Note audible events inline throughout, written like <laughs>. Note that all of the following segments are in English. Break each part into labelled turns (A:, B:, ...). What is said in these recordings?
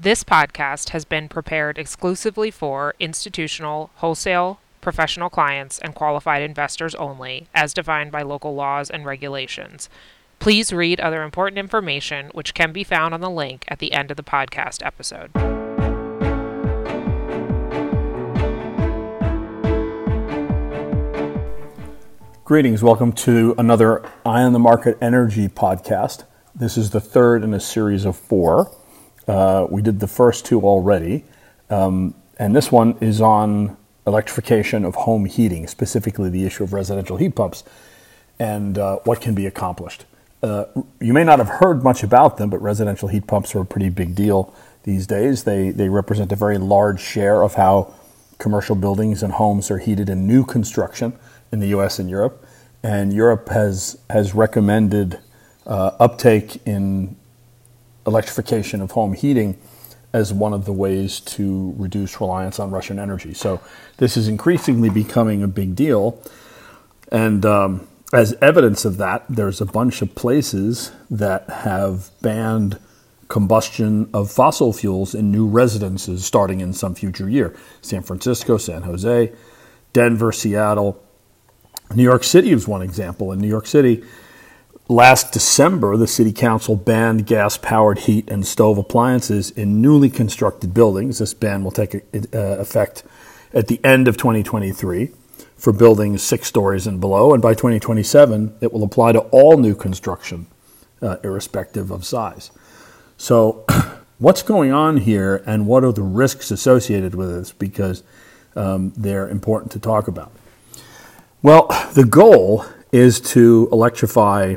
A: This podcast has been prepared exclusively for institutional, wholesale, professional clients, and qualified investors only, as defined by local laws and regulations. Please read other important information, which can be found on the link at the end of the podcast episode.
B: Greetings. Welcome to another Eye on the Market Energy podcast. This is the third in a series of four. Uh, we did the first two already. Um, and this one is on electrification of home heating, specifically the issue of residential heat pumps and uh, what can be accomplished. Uh, you may not have heard much about them, but residential heat pumps are a pretty big deal these days. They, they represent a very large share of how commercial buildings and homes are heated in new construction in the US and Europe. And Europe has, has recommended uh, uptake in electrification of home heating as one of the ways to reduce reliance on Russian energy. So this is increasingly becoming a big deal. And um, as evidence of that, there's a bunch of places that have banned combustion of fossil fuels in new residences starting in some future year. San Francisco, San Jose, Denver, Seattle, New York City is one example. In New York City, last December, the city council banned gas powered heat and stove appliances in newly constructed buildings. This ban will take uh, effect at the end of 2023 for buildings six stories and below, and by 2027, it will apply to all new construction, uh, irrespective of size. So, <clears throat> what's going on here, and what are the risks associated with this? Because um, they're important to talk about. Well, the goal is to electrify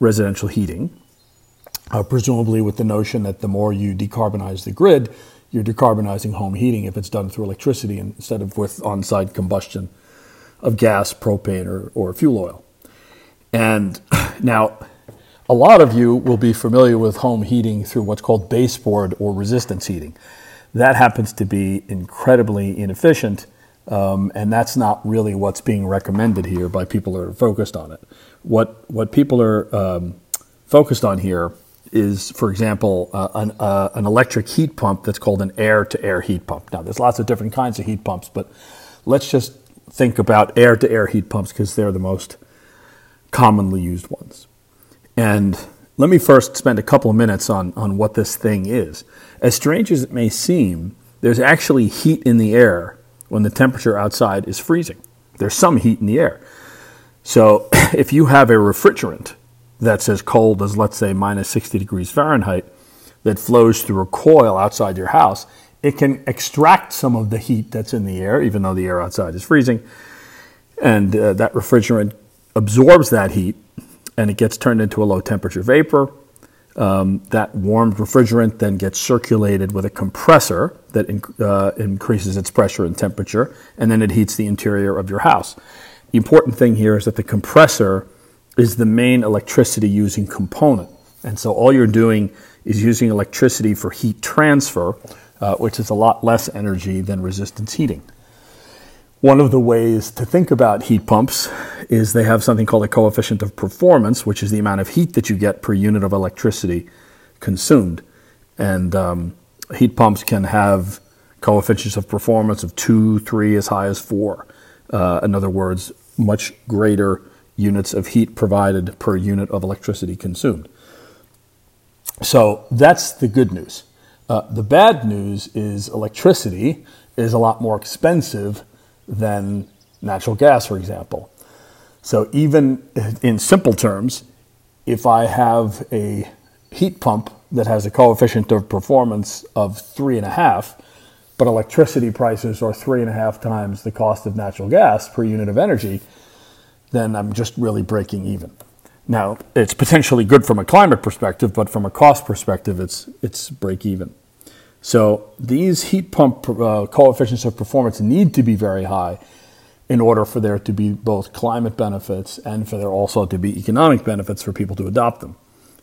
B: residential heating, uh, presumably with the notion that the more you decarbonize the grid, you're decarbonizing home heating if it's done through electricity instead of with on site combustion of gas, propane, or, or fuel oil. And <clears throat> now, a lot of you will be familiar with home heating through what's called baseboard or resistance heating. That happens to be incredibly inefficient um, and that's not really what's being recommended here by people who are focused on it. What, what people are um, focused on here is, for example, uh, an, uh, an electric heat pump that's called an air to air heat pump. Now, there's lots of different kinds of heat pumps, but let's just think about air to air heat pumps because they're the most commonly used ones. And let me first spend a couple of minutes on, on what this thing is. As strange as it may seem, there's actually heat in the air when the temperature outside is freezing. There's some heat in the air. So <clears throat> if you have a refrigerant that's as cold as, let's say, minus 60 degrees Fahrenheit that flows through a coil outside your house, it can extract some of the heat that's in the air, even though the air outside is freezing. And uh, that refrigerant absorbs that heat and it gets turned into a low temperature vapor um, that warmed refrigerant then gets circulated with a compressor that uh, increases its pressure and temperature, and then it heats the interior of your house. The important thing here is that the compressor is the main electricity using component. And so all you're doing is using electricity for heat transfer, uh, which is a lot less energy than resistance heating. One of the ways to think about heat pumps is they have something called a coefficient of performance, which is the amount of heat that you get per unit of electricity consumed. And um, heat pumps can have coefficients of performance of two, three, as high as four. Uh, in other words, much greater units of heat provided per unit of electricity consumed. So that's the good news. Uh, the bad news is electricity is a lot more expensive than natural gas, for example. So, even in simple terms, if I have a heat pump that has a coefficient of performance of three and a half, but electricity prices are three and a half times the cost of natural gas per unit of energy, then I'm just really breaking even. Now, it's potentially good from a climate perspective, but from a cost perspective, it's, it's break even. So these heat pump uh, coefficients of performance need to be very high in order for there to be both climate benefits and for there also to be economic benefits for people to adopt them.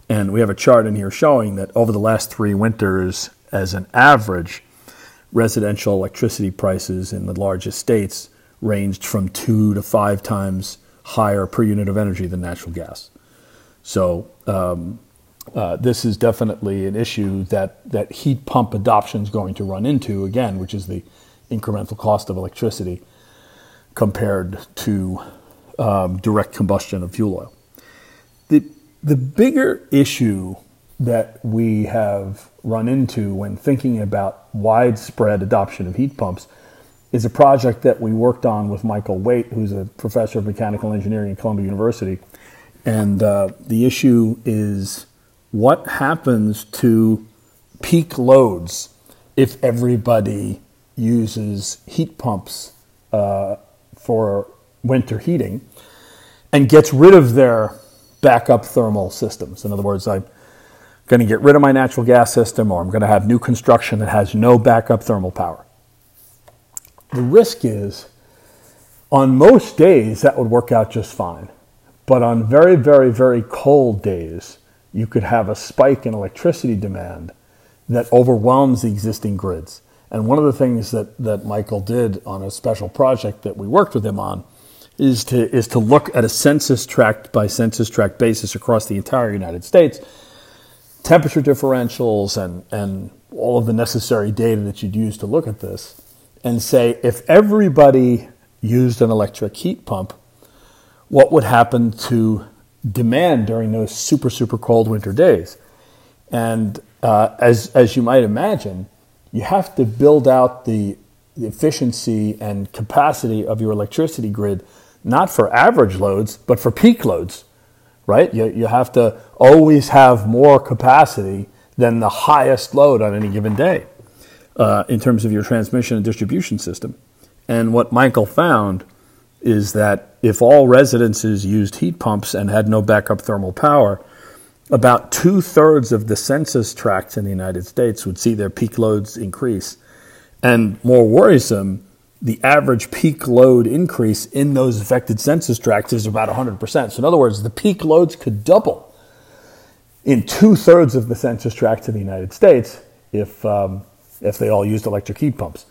B: And we have a chart in here showing that over the last three winters, as an average, residential electricity prices in the largest states ranged from two to five times higher per unit of energy than natural gas. So um, uh, this is definitely an issue that, that heat pump adoption is going to run into again, which is the incremental cost of electricity compared to um, direct combustion of fuel oil. The, the bigger issue that we have run into when thinking about widespread adoption of heat pumps is a project that we worked on with Michael Waite, who's a professor of mechanical engineering at Columbia University. And uh, the issue is what happens to peak loads if everybody uses heat pumps uh, for winter heating and gets rid of their backup thermal systems. In other words, I'm going to get rid of my natural gas system or I'm going to have new construction that has no backup thermal power. The risk is on most days that would work out just fine. But on very, very, very cold days, you could have a spike in electricity demand that overwhelms the existing grids. And one of the things that, that Michael did on a special project that we worked with him on is to, is to look at a census tract by census tract basis across the entire United States, temperature differentials and, and all of the necessary data that you'd use to look at this, and say if everybody used an electric heat pump, what would happen to demand during those super, super cold winter days? And uh, as, as you might imagine, you have to build out the, the efficiency and capacity of your electricity grid, not for average loads, but for peak loads, right? You, you have to always have more capacity than the highest load on any given day uh, in terms of your transmission and distribution system. And what Michael found is that if all residences used heat pumps and had no backup thermal power, about two thirds of the census tracts in the United States would see their peak loads increase. And more worrisome, the average peak load increase in those affected census tracts is about 100%. So, in other words, the peak loads could double in two thirds of the census tracts in the United States if, um, if they all used electric heat pumps.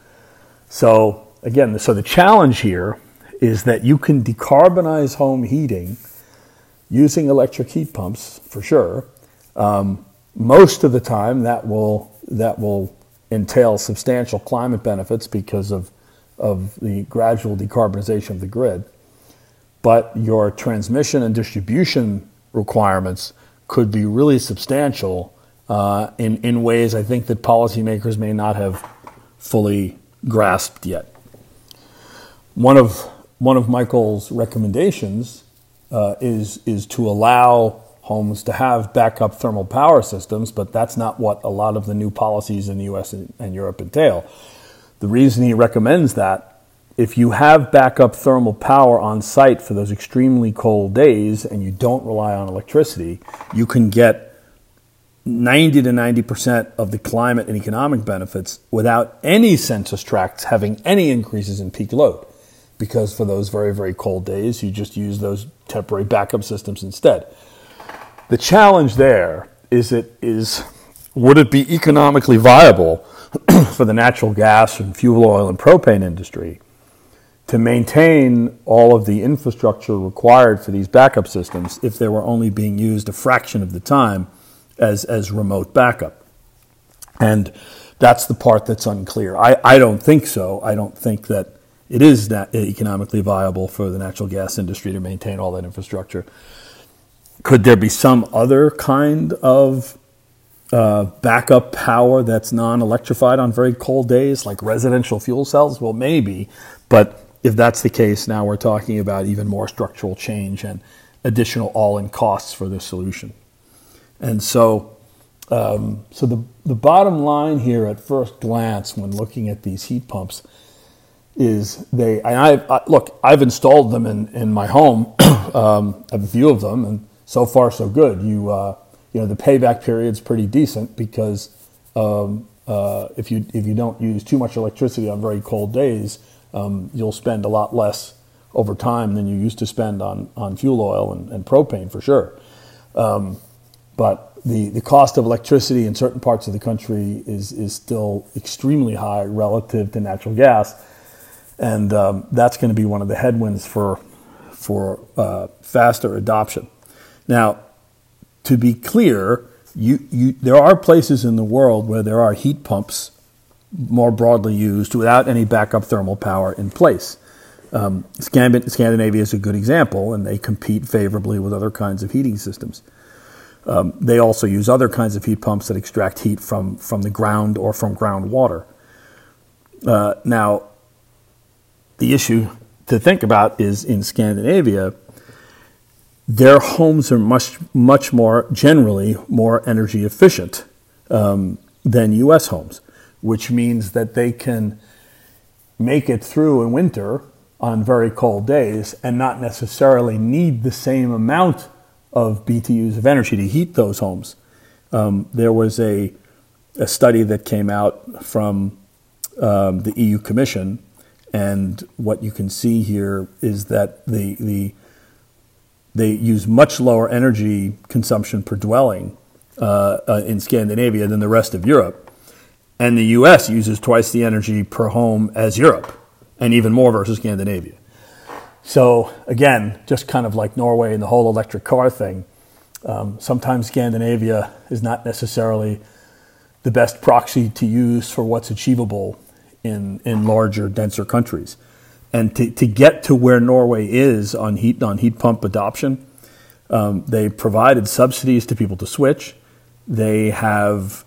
B: So, again, so the challenge here is that you can decarbonize home heating using electric heat pumps for sure. Um, most of the time, that will that will entail substantial climate benefits because of of the gradual decarbonization of the grid. But your transmission and distribution requirements could be really substantial uh, in in ways I think that policymakers may not have fully grasped yet. One of one of Michael's recommendations uh, is is to allow homes to have backup thermal power systems, but that's not what a lot of the new policies in the U.S. and, and Europe entail. The reason he recommends that, if you have backup thermal power on site for those extremely cold days and you don't rely on electricity, you can get 90 to 90% of the climate and economic benefits without any census tracts having any increases in peak load because for those very, very cold days, you just use those temporary backup systems instead. The challenge there is it is would it be economically viable <clears throat> for the natural gas and fuel oil and propane industry to maintain all of the infrastructure required for these backup systems if they were only being used a fraction of the time as, as remote backup? And that's the part that's unclear. I, I don't think so. I don't think that it is that economically viable for the natural gas industry to maintain all that infrastructure. Could there be some other kind of uh, backup power that's non electrified on very cold days, like residential fuel cells? Well, maybe. But if that's the case, now we're talking about even more structural change and additional all in costs for this solution. And so, um, so the, the bottom line here at first glance when looking at these heat pumps is they and I, I, look I've installed them in, in my home <coughs> um, a few of them and so far so good you uh, you know the payback period's pretty decent because um, uh, if you if you don't use too much electricity on very cold days um, you'll spend a lot less over time than you used to spend on, on fuel oil and, and propane for sure um, but the, the cost of electricity in certain parts of the country is, is still extremely high relative to natural gas and um, that's going to be one of the headwinds for for uh, faster adoption. Now, to be clear, you, you, there are places in the world where there are heat pumps more broadly used without any backup thermal power in place. Um, Scandinavia is a good example, and they compete favorably with other kinds of heating systems. Um, they also use other kinds of heat pumps that extract heat from, from the ground or from groundwater. Uh, now, the issue to think about is in Scandinavia, their homes are much, much more, generally, more energy efficient um, than US homes, which means that they can make it through in winter on very cold days and not necessarily need the same amount of BTUs of energy to heat those homes. Um, there was a, a study that came out from um, the EU Commission, and what you can see here is that the, the they use much lower energy consumption per dwelling uh, uh, in Scandinavia than the rest of Europe. And the US uses twice the energy per home as Europe, and even more versus Scandinavia. So, again, just kind of like Norway and the whole electric car thing, um, sometimes Scandinavia is not necessarily the best proxy to use for what's achievable in, in larger, denser countries. And to, to get to where Norway is on heat, on heat pump adoption, um, they provided subsidies to people to switch. They have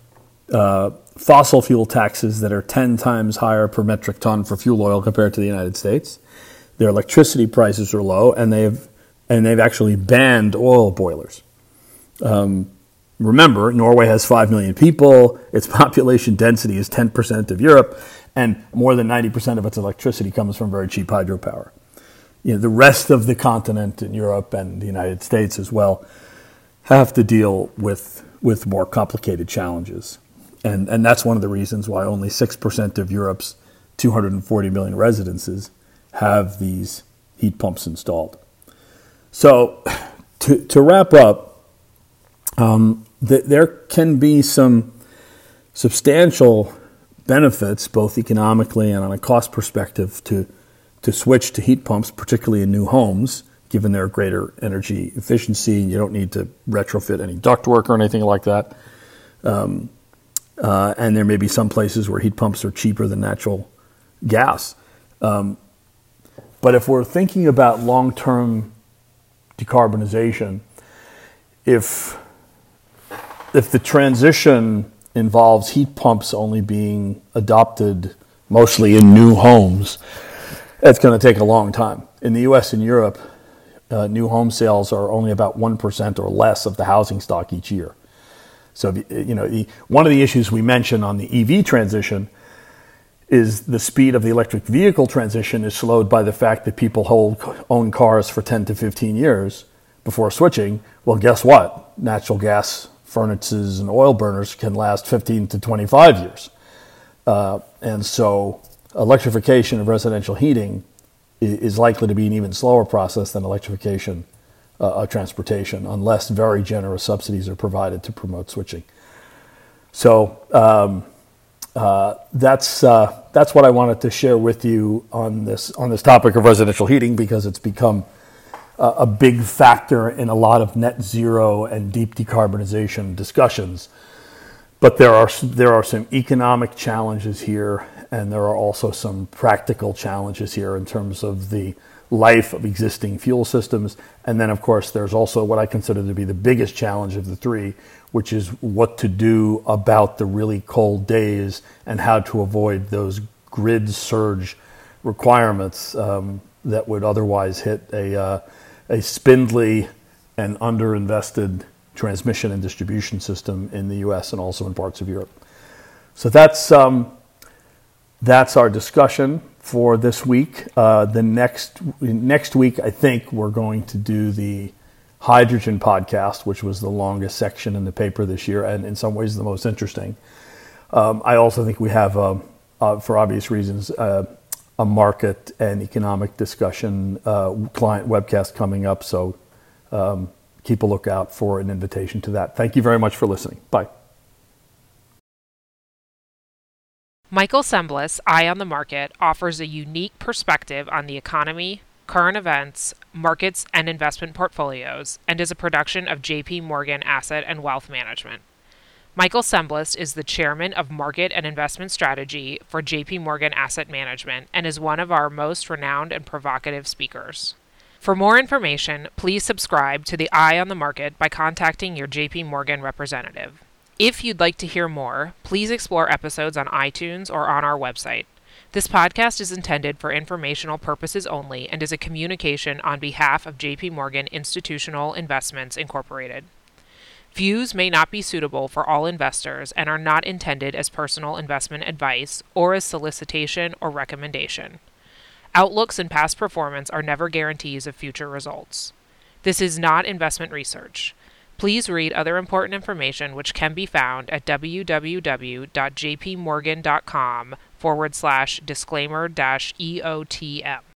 B: uh, fossil fuel taxes that are 10 times higher per metric ton for fuel oil compared to the United States. Their electricity prices are low, and they've, and they've actually banned oil boilers. Um, remember, Norway has 5 million people, its <laughs> population density is 10% of Europe, and more than 90% of its electricity comes from very cheap hydropower. You know, the rest of the continent in Europe and the United States as well have to deal with, with more complicated challenges. And, and that's one of the reasons why only 6% of Europe's 240 million residences have these heat pumps installed. So, to, to wrap up, um, th- there can be some substantial benefits, both economically and on a cost perspective, to, to switch to heat pumps, particularly in new homes, given their greater energy efficiency. You don't need to retrofit any ductwork or anything like that. Um, uh, and there may be some places where heat pumps are cheaper than natural gas. Um, but if we're thinking about long term decarbonization, if, if the transition involves heat pumps only being adopted mostly in new homes, it's going to take a long time. In the US and Europe, uh, new home sales are only about 1% or less of the housing stock each year. So, you know, the, one of the issues we mentioned on the EV transition is the speed of the electric vehicle transition is slowed by the fact that people hold own cars for 10 to 15 years before switching. Well, guess what? Natural gas furnaces and oil burners can last 15 to 25 years. Uh, and so electrification of residential heating is likely to be an even slower process than electrification uh, of transportation, unless very generous subsidies are provided to promote switching. So um, uh, that's uh, that's what I wanted to share with you on this on this topic of residential heating because it's become a big factor in a lot of net zero and deep decarbonization discussions. But there are there are some economic challenges here, and there are also some practical challenges here in terms of the life of existing fuel systems. And then, of course, there's also what I consider to be the biggest challenge of the three, which is what to do about the really cold days and how to avoid those grid surge requirements um, that would otherwise hit a uh, a spindly and underinvested transmission and distribution system in the U.S. and also in parts of Europe. So that's um, that's our discussion for this week. Uh, the next next week, I think we're going to do the hydrogen podcast, which was the longest section in the paper this year, and in some ways the most interesting. Um, I also think we have, um, uh, for obvious reasons, uh, a market and economic discussion uh, client webcast coming up. So um, keep a lookout for an invitation to that. Thank you very much for listening. Bye.
A: Michael Cembalest, Eye on the Market, offers a unique perspective on the economy, current events, markets, and investment portfolios, and is a production of JP Morgan Asset and Wealth Management. Michael Cembalest is the chairman of market and investment strategy for JP Morgan Asset Management and is one of our most renowned and provocative speakers. For more information, please subscribe to the Eye on the Market by contacting your JP Morgan representative. If you'd like to hear more, please explore episodes on iTunes or on our website. This podcast is intended for informational purposes only and is a communication on behalf of JP Morgan Institutional Investments Incorporated. Views may not be suitable for all investors and are not intended as personal investment advice or as solicitation or recommendation. Outlooks and past performance are never guarantees of future results. This is not investment research. Please read other important information which can be found at www.jpmorgan.com forward slash disclaimer EOTM.